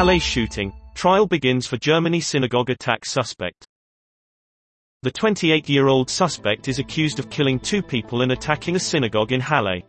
Halle shooting, trial begins for Germany synagogue attack suspect. The 28-year-old suspect is accused of killing two people and attacking a synagogue in Halle.